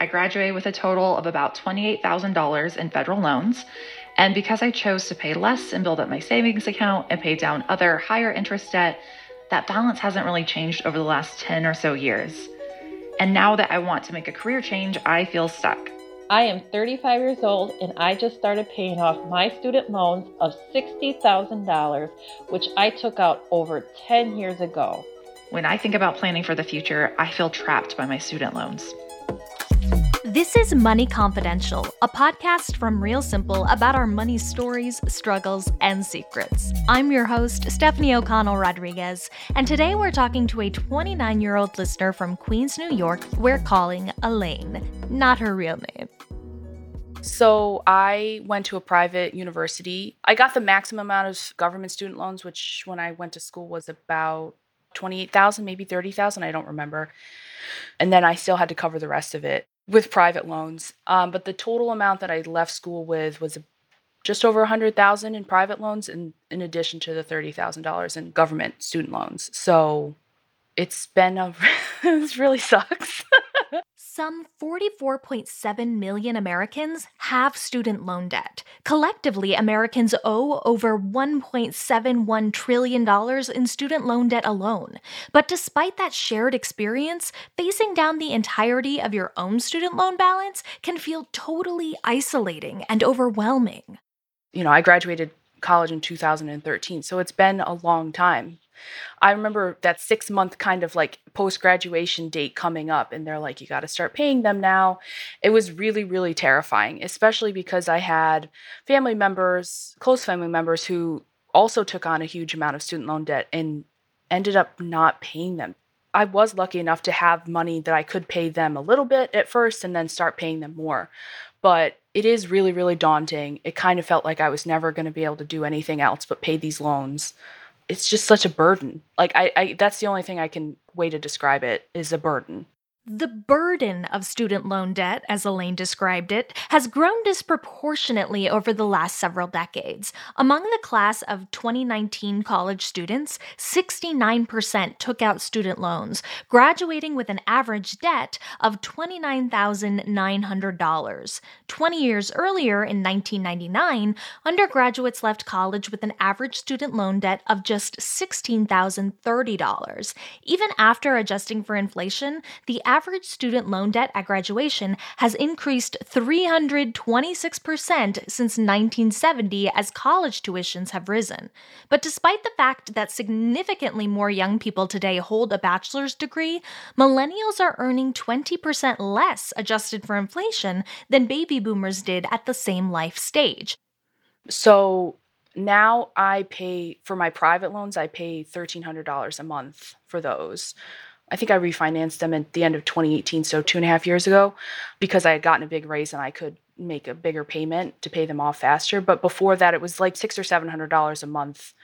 I graduated with a total of about $28,000 in federal loans. And because I chose to pay less and build up my savings account and pay down other higher interest debt, that balance hasn't really changed over the last 10 or so years. And now that I want to make a career change, I feel stuck. I am 35 years old and I just started paying off my student loans of $60,000, which I took out over 10 years ago. When I think about planning for the future, I feel trapped by my student loans. This is Money Confidential, a podcast from Real Simple about our money stories, struggles, and secrets. I'm your host, Stephanie O'Connell Rodriguez, and today we're talking to a 29 year old listener from Queens, New York, we're calling Elaine, not her real name. So I went to a private university. I got the maximum amount of government student loans, which when I went to school was about 28,000, maybe 30,000, I don't remember. And then I still had to cover the rest of it with private loans. Um, but the total amount that I left school with was just over a 100,000 in private loans and in addition to the $30,000 in government student loans. So it's been a this really sucks. Some 44.7 million Americans have student loan debt. Collectively, Americans owe over $1.71 trillion in student loan debt alone. But despite that shared experience, facing down the entirety of your own student loan balance can feel totally isolating and overwhelming. You know, I graduated college in 2013, so it's been a long time I remember that six month kind of like post graduation date coming up, and they're like, you got to start paying them now. It was really, really terrifying, especially because I had family members, close family members, who also took on a huge amount of student loan debt and ended up not paying them. I was lucky enough to have money that I could pay them a little bit at first and then start paying them more. But it is really, really daunting. It kind of felt like I was never going to be able to do anything else but pay these loans it's just such a burden. Like I, I that's the only thing I can way to describe it is a burden. The burden of student loan debt, as Elaine described it, has grown disproportionately over the last several decades. Among the class of 2019 college students, 69% took out student loans, graduating with an average debt of $29,900. 20 years earlier, in 1999, undergraduates left college with an average student loan debt of just $16,030. Even after adjusting for inflation, the average average student loan debt at graduation has increased 326% since 1970 as college tuitions have risen. But despite the fact that significantly more young people today hold a bachelor's degree, millennials are earning 20% less adjusted for inflation than baby boomers did at the same life stage. So now I pay for my private loans, I pay $1,300 a month for those. I think I refinanced them at the end of 2018, so two and a half years ago, because I had gotten a big raise and I could make a bigger payment to pay them off faster. But before that, it was like six or seven hundred dollars a month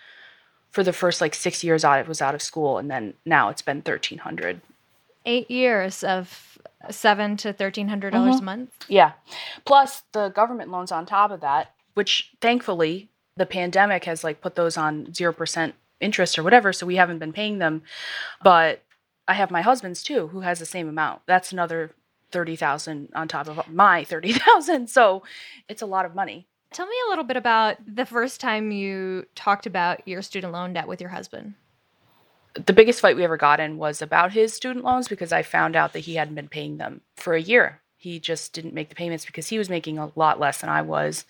for the first like six years I was out of school, and then now it's been thirteen hundred. Eight years of seven to thirteen hundred dollars mm-hmm. a month. Yeah, plus the government loans on top of that, which thankfully the pandemic has like put those on zero percent interest or whatever, so we haven't been paying them. But I have my husband's too, who has the same amount. That's another thirty thousand on top of my thirty thousand. So it's a lot of money. Tell me a little bit about the first time you talked about your student loan debt with your husband. The biggest fight we ever got in was about his student loans because I found out that he hadn't been paying them for a year he just didn't make the payments because he was making a lot less than I was.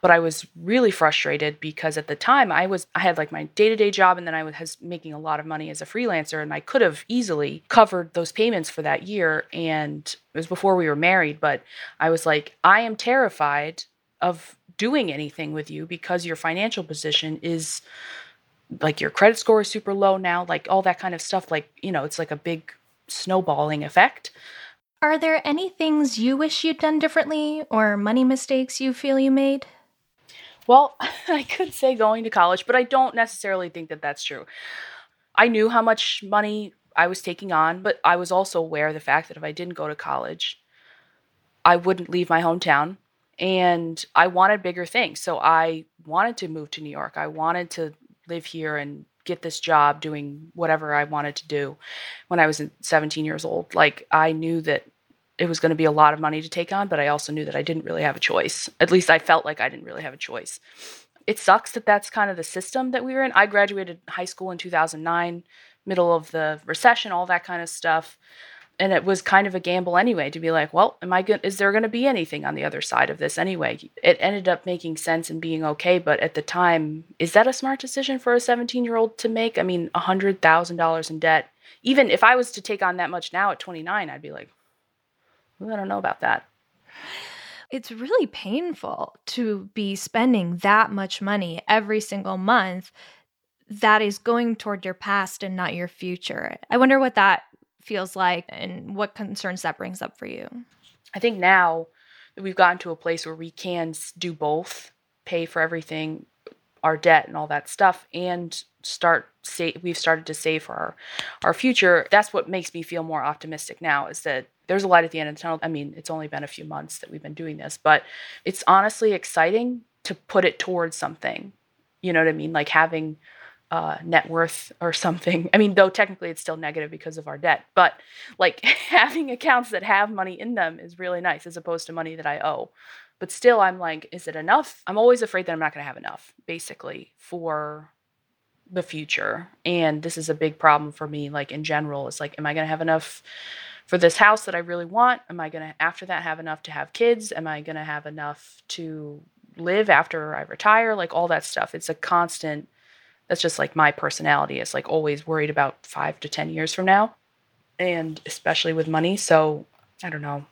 But I was really frustrated because at the time I was I had like my day-to-day job and then I was making a lot of money as a freelancer and I could have easily covered those payments for that year and it was before we were married, but I was like I am terrified of doing anything with you because your financial position is like your credit score is super low now, like all that kind of stuff like, you know, it's like a big snowballing effect. Are there any things you wish you'd done differently or money mistakes you feel you made? Well, I could say going to college, but I don't necessarily think that that's true. I knew how much money I was taking on, but I was also aware of the fact that if I didn't go to college, I wouldn't leave my hometown and I wanted bigger things. So I wanted to move to New York. I wanted to live here and get this job doing whatever I wanted to do when I was 17 years old. Like I knew that it was going to be a lot of money to take on, but I also knew that I didn't really have a choice. At least I felt like I didn't really have a choice. It sucks that that's kind of the system that we were in. I graduated high school in 2009, middle of the recession, all that kind of stuff. And it was kind of a gamble anyway to be like, well, am I good? Is there going to be anything on the other side of this anyway? It ended up making sense and being okay. But at the time, is that a smart decision for a 17 year old to make? I mean, $100,000 in debt. Even if I was to take on that much now at 29, I'd be like, I don't know about that. It's really painful to be spending that much money every single month that is going toward your past and not your future. I wonder what that feels like and what concerns that brings up for you. I think now that we've gotten to a place where we can do both, pay for everything, our debt and all that stuff, and start save. We've started to save for our our future. That's what makes me feel more optimistic now. Is that there's a light at the end of the tunnel. I mean, it's only been a few months that we've been doing this, but it's honestly exciting to put it towards something. You know what I mean? Like having uh, net worth or something. I mean, though technically it's still negative because of our debt, but like having accounts that have money in them is really nice as opposed to money that I owe. But still, I'm like, is it enough? I'm always afraid that I'm not going to have enough, basically, for the future. And this is a big problem for me, like in general. It's like, am I going to have enough for this house that I really want? Am I going to, after that, have enough to have kids? Am I going to have enough to live after I retire? Like all that stuff. It's a constant, that's just like my personality. It's like always worried about five to 10 years from now. And especially with money. So I don't know.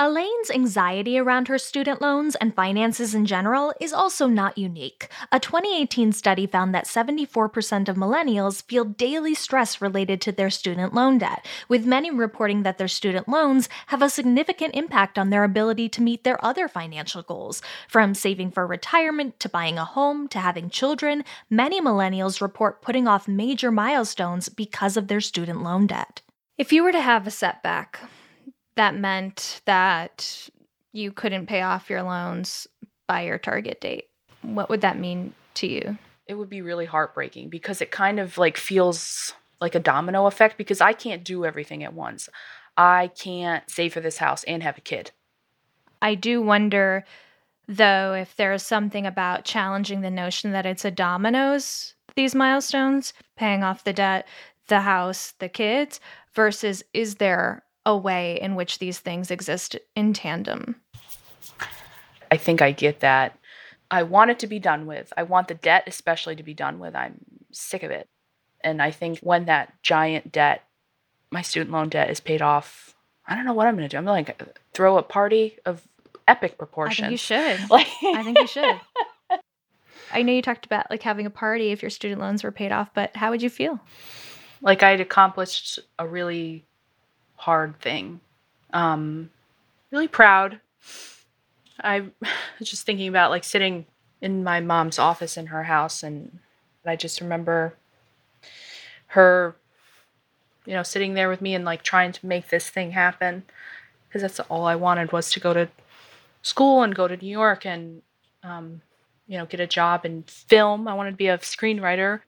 Elaine's anxiety around her student loans and finances in general is also not unique. A 2018 study found that 74% of millennials feel daily stress related to their student loan debt, with many reporting that their student loans have a significant impact on their ability to meet their other financial goals. From saving for retirement to buying a home to having children, many millennials report putting off major milestones because of their student loan debt. If you were to have a setback, that meant that you couldn't pay off your loans by your target date. What would that mean to you? It would be really heartbreaking because it kind of like feels like a domino effect because I can't do everything at once. I can't save for this house and have a kid. I do wonder though if there's something about challenging the notion that it's a dominoes these milestones, paying off the debt, the house, the kids versus is there a way in which these things exist in tandem. I think I get that. I want it to be done with. I want the debt, especially, to be done with. I'm sick of it. And I think when that giant debt, my student loan debt, is paid off, I don't know what I'm going to do. I'm going to like throw a party of epic proportions. You should. Like, I think you should. I know you talked about like having a party if your student loans were paid off, but how would you feel? Like I'd accomplished a really hard thing. Um, really proud. I was just thinking about like sitting in my mom's office in her house, and I just remember her, you know, sitting there with me and like trying to make this thing happen because that's all I wanted was to go to school and go to New York and, um, you know, get a job in film. I wanted to be a screenwriter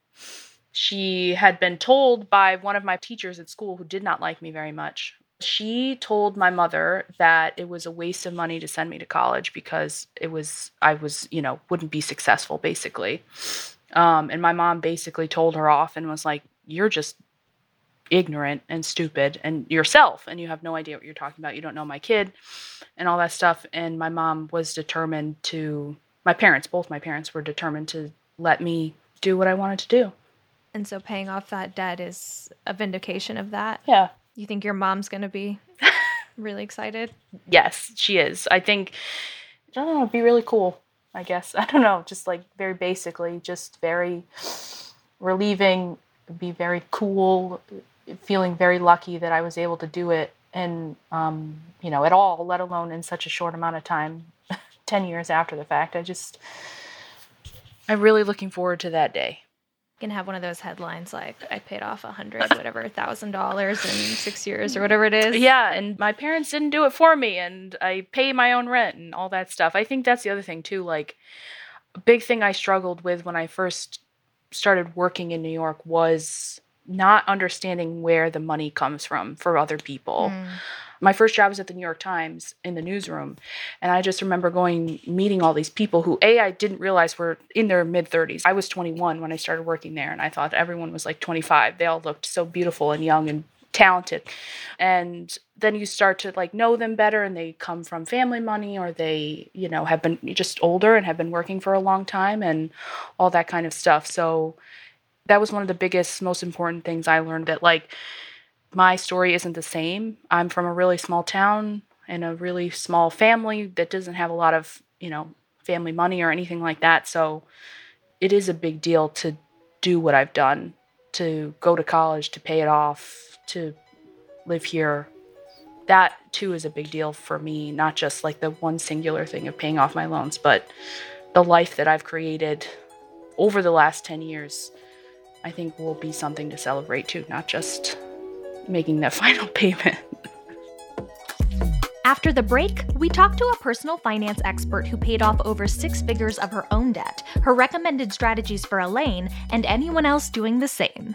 she had been told by one of my teachers at school who did not like me very much. She told my mother that it was a waste of money to send me to college because it was, I was, you know, wouldn't be successful basically. Um, and my mom basically told her off and was like, You're just ignorant and stupid and yourself and you have no idea what you're talking about. You don't know my kid and all that stuff. And my mom was determined to, my parents, both my parents were determined to let me do what I wanted to do. And so paying off that debt is a vindication of that. Yeah. You think your mom's going to be really excited? Yes, she is. I think, I don't know, it'd be really cool, I guess. I don't know, just like very basically, just very relieving, be very cool, feeling very lucky that I was able to do it and, um, you know, at all, let alone in such a short amount of time, 10 years after the fact. I just, I'm really looking forward to that day can have one of those headlines like I paid off a hundred whatever thousand dollars in six years or whatever it is. Yeah, and my parents didn't do it for me, and I pay my own rent and all that stuff. I think that's the other thing too. Like, a big thing I struggled with when I first started working in New York was not understanding where the money comes from for other people. Mm. My first job was at the New York Times in the newsroom. And I just remember going, meeting all these people who, A, I didn't realize were in their mid 30s. I was 21 when I started working there, and I thought everyone was like 25. They all looked so beautiful and young and talented. And then you start to like know them better and they come from family money or they, you know, have been just older and have been working for a long time and all that kind of stuff. So that was one of the biggest most important things I learned that like my story isn't the same. I'm from a really small town and a really small family that doesn't have a lot of, you know, family money or anything like that. So it is a big deal to do what I've done, to go to college, to pay it off, to live here. That too is a big deal for me, not just like the one singular thing of paying off my loans, but the life that I've created over the last 10 years, I think will be something to celebrate too, not just making that final payment. After the break, we talk to a personal finance expert who paid off over six figures of her own debt, her recommended strategies for Elaine, and anyone else doing the same.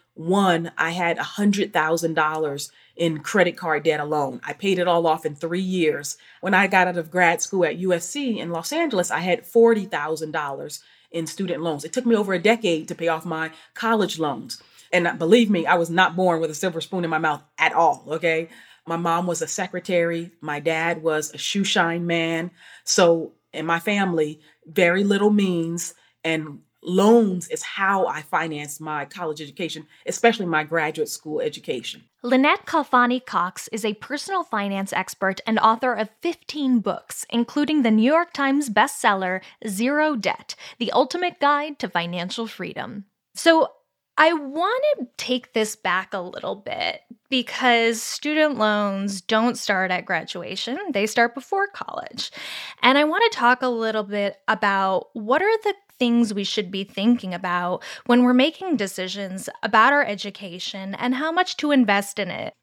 one, I had $100,000 in credit card debt alone. I paid it all off in three years. When I got out of grad school at USC in Los Angeles, I had $40,000 in student loans. It took me over a decade to pay off my college loans. And believe me, I was not born with a silver spoon in my mouth at all, okay? My mom was a secretary, my dad was a shoe shine man. So, in my family, very little means and loans is how I financed my college education, especially my graduate school education. Lynette Khalfani Cox is a personal finance expert and author of 15 books, including the New York Times bestseller Zero Debt The Ultimate Guide to Financial Freedom. So, I want to take this back a little bit because student loans don't start at graduation, they start before college. And I want to talk a little bit about what are the things we should be thinking about when we're making decisions about our education and how much to invest in it.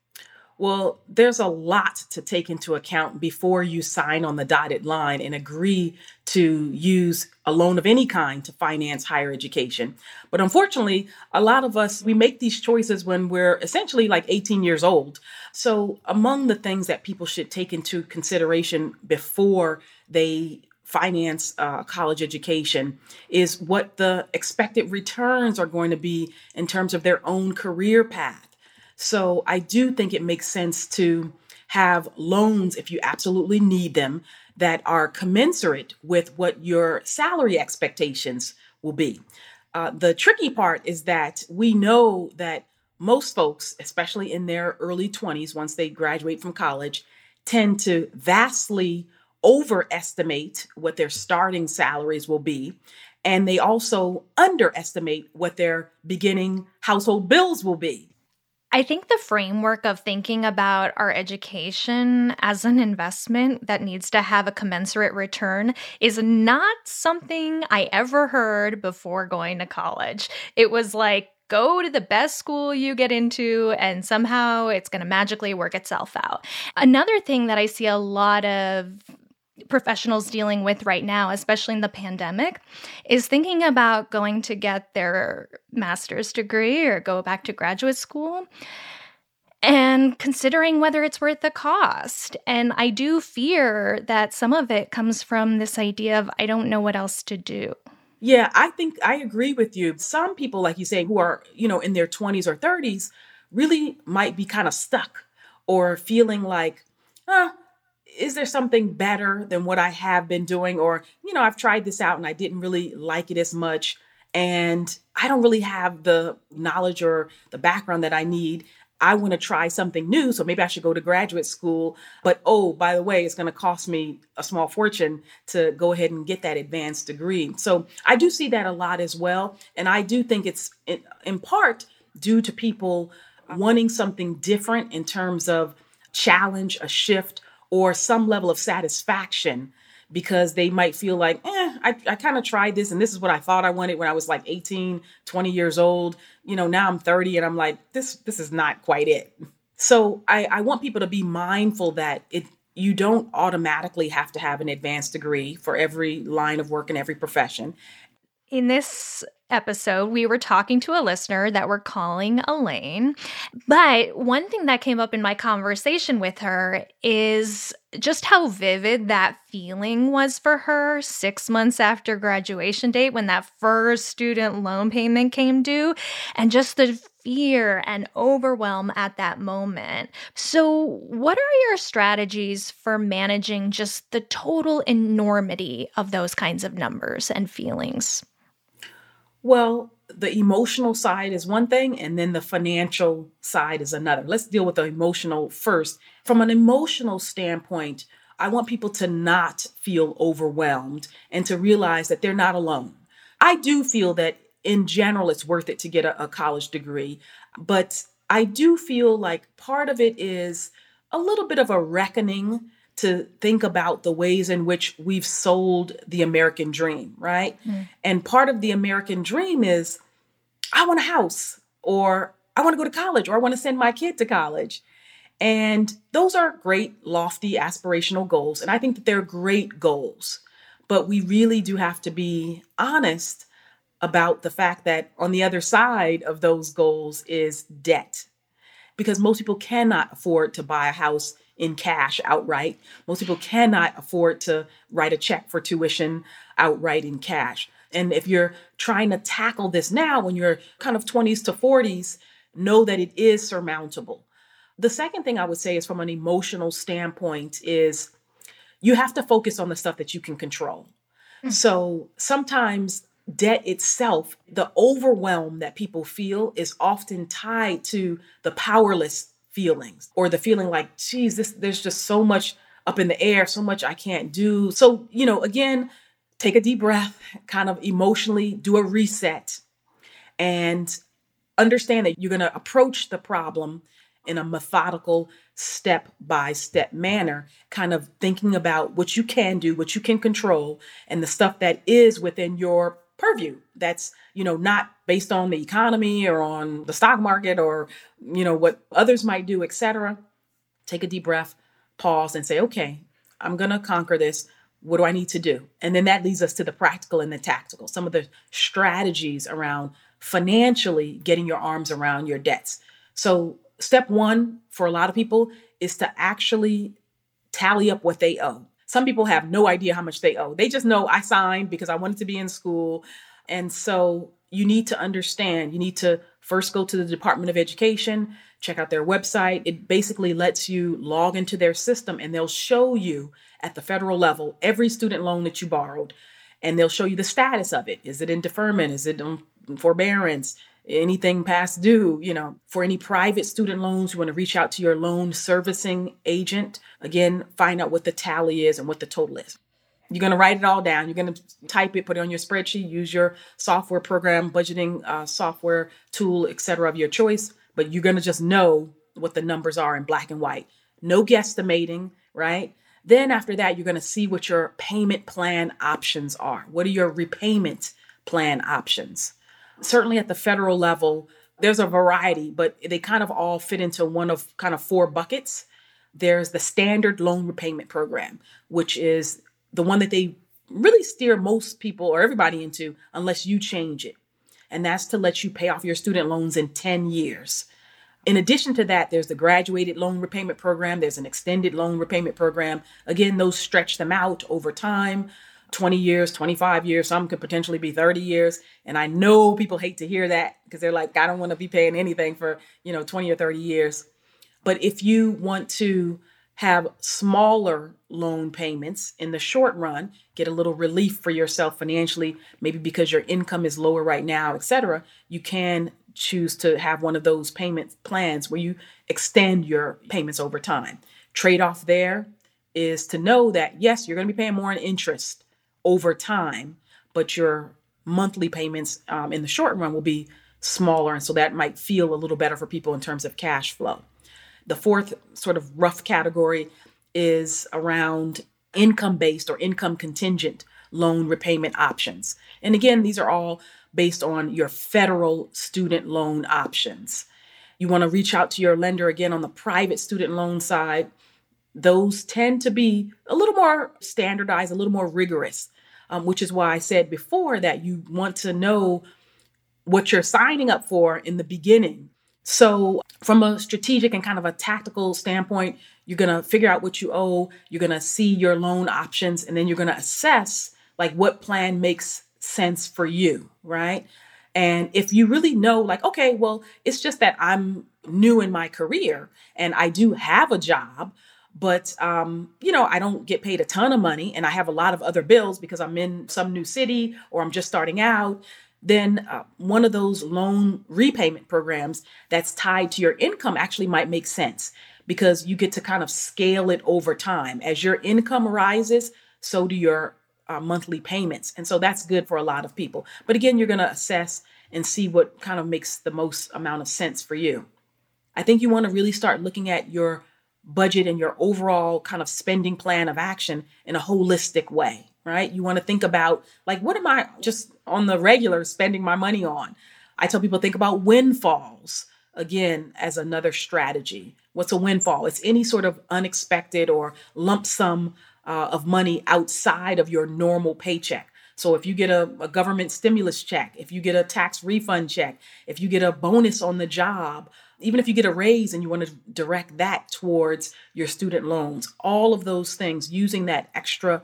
Well, there's a lot to take into account before you sign on the dotted line and agree to use a loan of any kind to finance higher education. But unfortunately, a lot of us, we make these choices when we're essentially like 18 years old. So, among the things that people should take into consideration before they finance uh, college education is what the expected returns are going to be in terms of their own career path. So I do think it makes sense to have loans if you absolutely need them that are commensurate with what your salary expectations will be. Uh, the tricky part is that we know that most folks, especially in their early 20s, once they graduate from college, tend to vastly overestimate what their starting salaries will be. And they also underestimate what their beginning household bills will be. I think the framework of thinking about our education as an investment that needs to have a commensurate return is not something I ever heard before going to college. It was like, go to the best school you get into and somehow it's going to magically work itself out. Another thing that I see a lot of professionals dealing with right now, especially in the pandemic, is thinking about going to get their master's degree or go back to graduate school and considering whether it's worth the cost. And I do fear that some of it comes from this idea of I don't know what else to do. Yeah, I think I agree with you. Some people, like you say, who are, you know, in their 20s or 30s, really might be kind of stuck or feeling like, huh, is there something better than what I have been doing? Or, you know, I've tried this out and I didn't really like it as much. And I don't really have the knowledge or the background that I need. I want to try something new, so maybe I should go to graduate school. But oh, by the way, it's going to cost me a small fortune to go ahead and get that advanced degree. So I do see that a lot as well. And I do think it's in, in part due to people wanting something different in terms of challenge, a shift, or some level of satisfaction because they might feel like, eh, I, I kind of tried this and this is what I thought I wanted when I was like 18, 20 years old. You know, now I'm 30 and I'm like, this this is not quite it. So I, I want people to be mindful that it you don't automatically have to have an advanced degree for every line of work in every profession. In this episode, we were talking to a listener that we're calling Elaine. But one thing that came up in my conversation with her is just how vivid that feeling was for her six months after graduation date when that first student loan payment came due, and just the fear and overwhelm at that moment. So, what are your strategies for managing just the total enormity of those kinds of numbers and feelings? Well, the emotional side is one thing, and then the financial side is another. Let's deal with the emotional first. From an emotional standpoint, I want people to not feel overwhelmed and to realize that they're not alone. I do feel that in general, it's worth it to get a, a college degree, but I do feel like part of it is a little bit of a reckoning to think about the ways in which we've sold the American dream, right? Mm. And part of the American dream is I want a house, or I want to go to college, or I want to send my kid to college. And those are great, lofty, aspirational goals. And I think that they're great goals. But we really do have to be honest about the fact that on the other side of those goals is debt. Because most people cannot afford to buy a house in cash outright. Most people cannot afford to write a check for tuition outright in cash. And if you're trying to tackle this now when you're kind of 20s to 40s, know that it is surmountable. The second thing I would say is from an emotional standpoint is you have to focus on the stuff that you can control. Mm-hmm. So sometimes debt itself, the overwhelm that people feel is often tied to the powerless feelings or the feeling like, geez, this there's just so much up in the air, so much I can't do. So, you know, again, take a deep breath, kind of emotionally do a reset and understand that you're going to approach the problem in a methodical, step by step manner, kind of thinking about what you can do, what you can control, and the stuff that is within your purview that's you know not based on the economy or on the stock market or you know what others might do etc take a deep breath pause and say okay i'm going to conquer this. What do i need to do? And then that leads us to the practical and the tactical some of the strategies around financially getting your arms around your debts. So step 1 for a lot of people is to actually tally up what they owe some people have no idea how much they owe. They just know I signed because I wanted to be in school. And so you need to understand, you need to first go to the Department of Education, check out their website. It basically lets you log into their system and they'll show you at the federal level every student loan that you borrowed. And they'll show you the status of it. Is it in deferment? Is it on forbearance? Anything past due, you know, for any private student loans, you want to reach out to your loan servicing agent. Again, find out what the tally is and what the total is. You're going to write it all down. You're going to type it, put it on your spreadsheet, use your software program, budgeting uh, software tool, etc. of your choice. But you're going to just know what the numbers are in black and white. No guesstimating, right? Then after that, you're going to see what your payment plan options are. What are your repayment plan options? Certainly at the federal level, there's a variety, but they kind of all fit into one of kind of four buckets. There's the standard loan repayment program, which is the one that they really steer most people or everybody into unless you change it. And that's to let you pay off your student loans in 10 years. In addition to that, there's the graduated loan repayment program, there's an extended loan repayment program. Again, those stretch them out over time. 20 years, 25 years, some could potentially be 30 years. And I know people hate to hear that because they're like, I don't want to be paying anything for, you know, 20 or 30 years. But if you want to have smaller loan payments in the short run, get a little relief for yourself financially, maybe because your income is lower right now, etc., you can choose to have one of those payment plans where you extend your payments over time. Trade off there is to know that yes, you're going to be paying more in interest over time, but your monthly payments um, in the short run will be smaller. And so that might feel a little better for people in terms of cash flow. The fourth sort of rough category is around income based or income contingent loan repayment options. And again, these are all based on your federal student loan options. You want to reach out to your lender again on the private student loan side. Those tend to be a little more standardized, a little more rigorous, um, which is why I said before that you want to know what you're signing up for in the beginning. So, from a strategic and kind of a tactical standpoint, you're going to figure out what you owe, you're going to see your loan options, and then you're going to assess like what plan makes sense for you, right? And if you really know, like, okay, well, it's just that I'm new in my career and I do have a job, but um, you know, I don't get paid a ton of money and I have a lot of other bills because I'm in some new city or I'm just starting out, then uh, one of those loan repayment programs that's tied to your income actually might make sense because you get to kind of scale it over time. As your income rises, so do your uh, monthly payments. And so that's good for a lot of people. But again, you're going to assess and see what kind of makes the most amount of sense for you. I think you want to really start looking at your budget and your overall kind of spending plan of action in a holistic way, right? You want to think about like, what am I just on the regular spending my money on? I tell people think about windfalls again as another strategy. What's a windfall? It's any sort of unexpected or lump sum uh, of money outside of your normal paycheck. So if you get a, a, government stimulus check, if you get a tax refund check, if you get a bonus on the job, even if you get a raise and you want to direct that towards your student loans, all of those things using that extra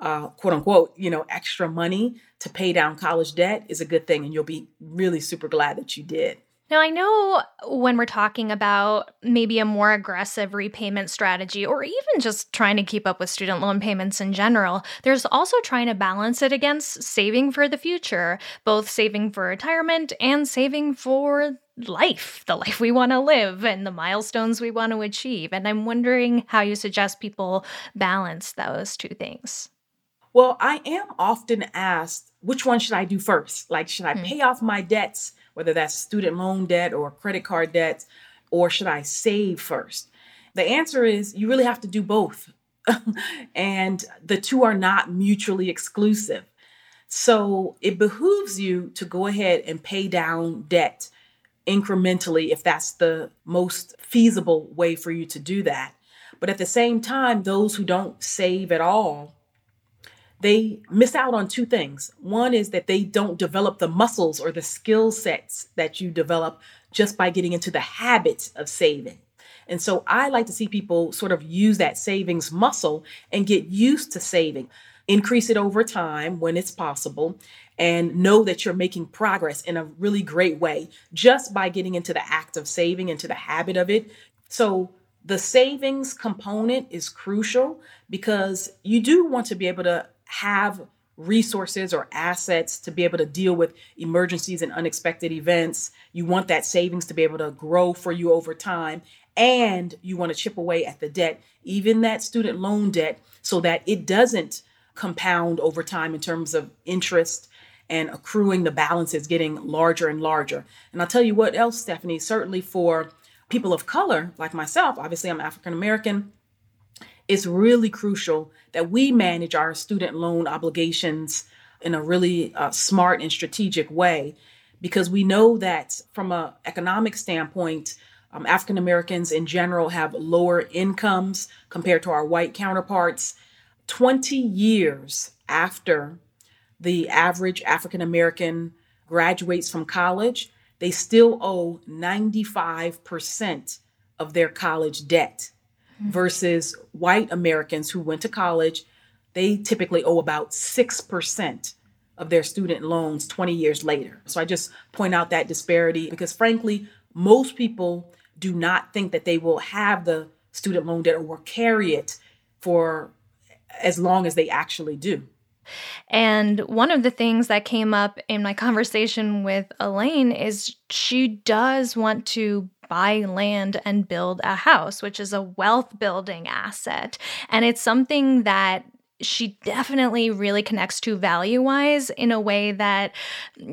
uh, quote unquote, you know, extra money to pay down college debt is a good thing. And you'll be really super glad that you did. Now, I know when we're talking about maybe a more aggressive repayment strategy or even just trying to keep up with student loan payments in general, there's also trying to balance it against saving for the future, both saving for retirement and saving for life, the life we want to live and the milestones we want to achieve. And I'm wondering how you suggest people balance those two things. Well, I am often asked, which one should I do first? Like, should I hmm. pay off my debts? Whether that's student loan debt or credit card debts, or should I save first? The answer is you really have to do both. and the two are not mutually exclusive. So it behooves you to go ahead and pay down debt incrementally if that's the most feasible way for you to do that. But at the same time, those who don't save at all they miss out on two things. One is that they don't develop the muscles or the skill sets that you develop just by getting into the habits of saving. And so I like to see people sort of use that savings muscle and get used to saving, increase it over time when it's possible, and know that you're making progress in a really great way just by getting into the act of saving, into the habit of it. So the savings component is crucial because you do want to be able to have resources or assets to be able to deal with emergencies and unexpected events. You want that savings to be able to grow for you over time. And you want to chip away at the debt, even that student loan debt, so that it doesn't compound over time in terms of interest and accruing the balances getting larger and larger. And I'll tell you what else, Stephanie, certainly for people of color like myself, obviously I'm African American, it's really crucial that we manage our student loan obligations in a really uh, smart and strategic way because we know that from an economic standpoint um, african americans in general have lower incomes compared to our white counterparts. 20 years after the average african american graduates from college they still owe 95% of their college debt versus white Americans who went to college, they typically owe about 6% of their student loans 20 years later. So I just point out that disparity because, frankly, most people do not think that they will have the student loan debt or will carry it for as long as they actually do. And one of the things that came up in my conversation with Elaine is she does want to buy land and build a house, which is a wealth building asset. And it's something that she definitely really connects to value wise in a way that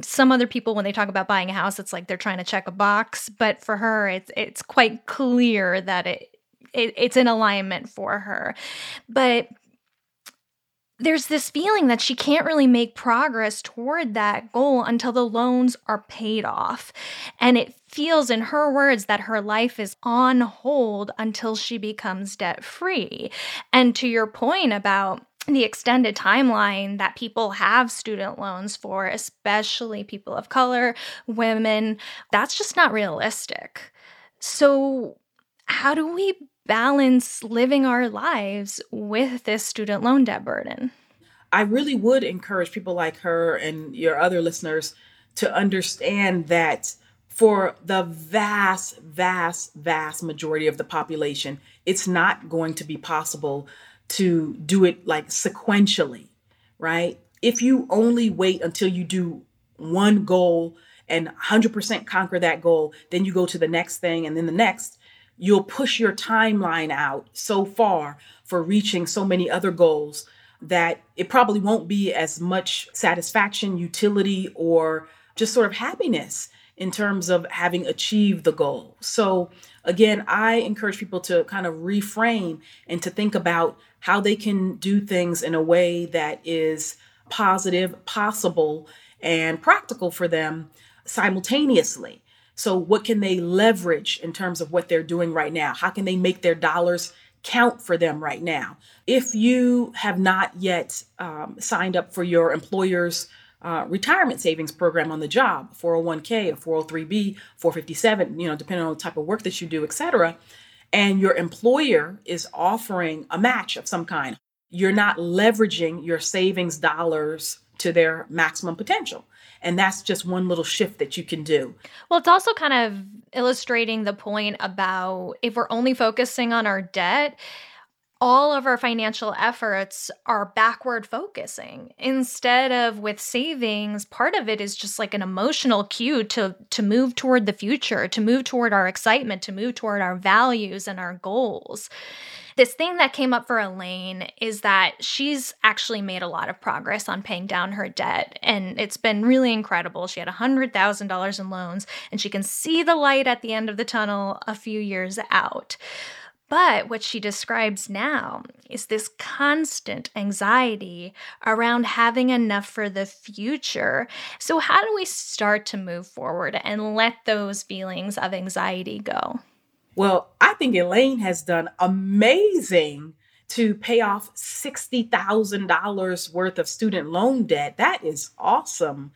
some other people when they talk about buying a house it's like they're trying to check a box but for her it's it's quite clear that it, it it's in alignment for her but there's this feeling that she can't really make progress toward that goal until the loans are paid off. And it feels, in her words, that her life is on hold until she becomes debt free. And to your point about the extended timeline that people have student loans for, especially people of color, women, that's just not realistic. So, how do we balance living our lives with this student loan debt burden? I really would encourage people like her and your other listeners to understand that for the vast, vast, vast majority of the population, it's not going to be possible to do it like sequentially, right? If you only wait until you do one goal and 100% conquer that goal, then you go to the next thing and then the next, you'll push your timeline out so far for reaching so many other goals that it probably won't be as much satisfaction, utility, or just sort of happiness in terms of having achieved the goal. So, again, I encourage people to kind of reframe and to think about how they can do things in a way that is positive, possible, and practical for them simultaneously. So, what can they leverage in terms of what they're doing right now? How can they make their dollars count for them right now? If you have not yet um, signed up for your employer's uh, retirement savings program on the job 401k or 403b 457 you know depending on the type of work that you do et cetera, and your employer is offering a match of some kind you're not leveraging your savings dollars to their maximum potential. And that's just one little shift that you can do. Well, it's also kind of illustrating the point about if we're only focusing on our debt, all of our financial efforts are backward focusing. Instead of with savings part of it is just like an emotional cue to to move toward the future to move toward our excitement to move toward our values and our goals this thing that came up for Elaine is that she's actually made a lot of progress on paying down her debt, and it's been really incredible. She had $100,000 in loans, and she can see the light at the end of the tunnel a few years out. But what she describes now is this constant anxiety around having enough for the future. So, how do we start to move forward and let those feelings of anxiety go? Well, I think Elaine has done amazing to pay off $60,000 worth of student loan debt. That is awesome.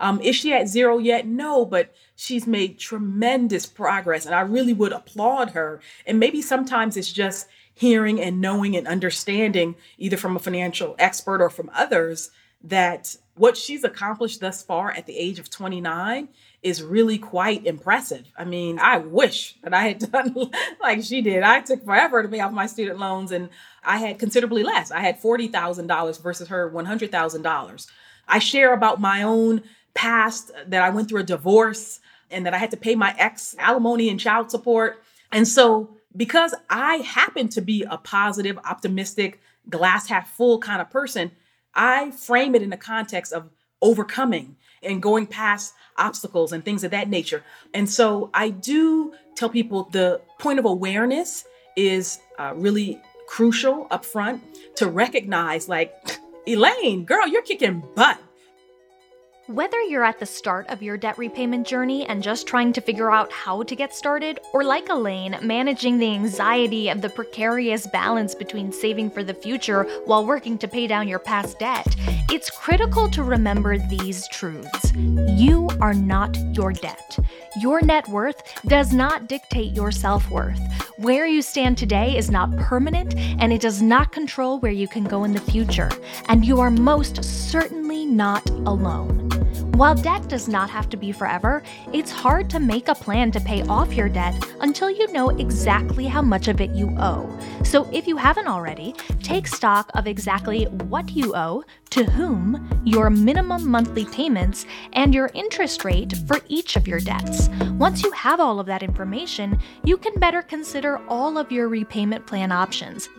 Um, is she at zero yet? No, but she's made tremendous progress, and I really would applaud her. And maybe sometimes it's just hearing and knowing and understanding, either from a financial expert or from others, that what she's accomplished thus far at the age of 29 is really quite impressive. I mean, I wish that I had done like she did. I took forever to pay off my student loans and I had considerably less. I had $40,000 versus her $100,000. I share about my own past that I went through a divorce and that I had to pay my ex alimony and child support. And so, because I happen to be a positive, optimistic, glass half full kind of person, I frame it in the context of overcoming and going past obstacles and things of that nature. And so, I do tell people the point of awareness is uh, really crucial up front to recognize, like, Elaine, girl, you're kicking butt. Whether you're at the start of your debt repayment journey and just trying to figure out how to get started, or like Elaine, managing the anxiety of the precarious balance between saving for the future while working to pay down your past debt, it's critical to remember these truths. You are not your debt. Your net worth does not dictate your self worth. Where you stand today is not permanent and it does not control where you can go in the future. And you are most certainly not alone. While debt does not have to be forever, it's hard to make a plan to pay off your debt until you know exactly how much of it you owe. So if you haven't already, take stock of exactly what you owe, to whom, your minimum monthly payments, and your interest rate for each of your debts. Once you have all of that information, you can better consider all of your repayment plan options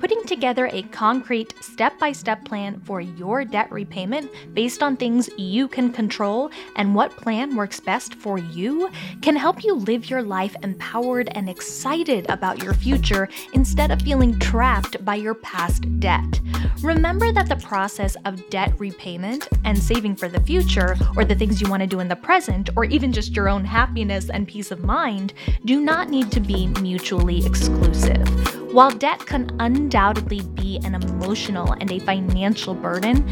putting together a concrete step by step plan for your debt repayment based on things you can control and what plan works best for you can help you live your life empowered and excited about your future instead of feeling trapped by your past debt. Remember that the process of debt repayment and saving for the future, or the things you want to do in the present, or even just your own happiness and peace of mind, do not need to be mutually exclusive. While debt can undoubtedly be an emotional and a financial burden,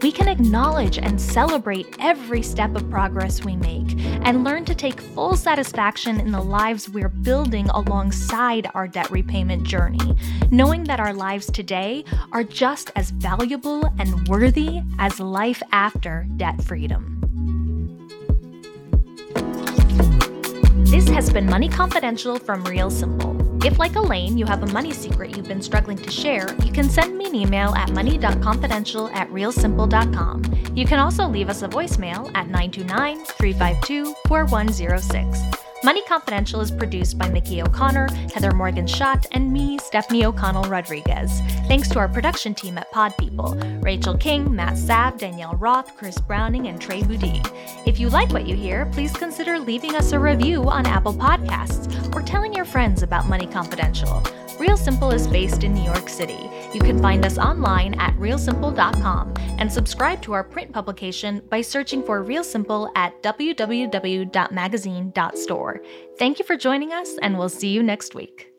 we can acknowledge and celebrate every step of progress we make and learn to take full satisfaction in the lives we're building alongside our debt repayment journey, knowing that our lives today are just as valuable and worthy as life after debt freedom. This has been Money Confidential from Real Simple. If, like Elaine, you have a money secret you've been struggling to share, you can send me an email at money.confidential at realsimple.com. You can also leave us a voicemail at 929 352 4106. Money Confidential is produced by Mickey O'Connor, Heather Morgan Shott, and me, Stephanie O'Connell Rodriguez. Thanks to our production team at Pod People Rachel King, Matt Sav, Danielle Roth, Chris Browning, and Trey Boudi. If you like what you hear, please consider leaving us a review on Apple Podcasts or telling your friends about Money Confidential. Real Simple is based in New York City. You can find us online at realsimple.com and subscribe to our print publication by searching for Real Simple at www.magazine.store. Thank you for joining us, and we'll see you next week.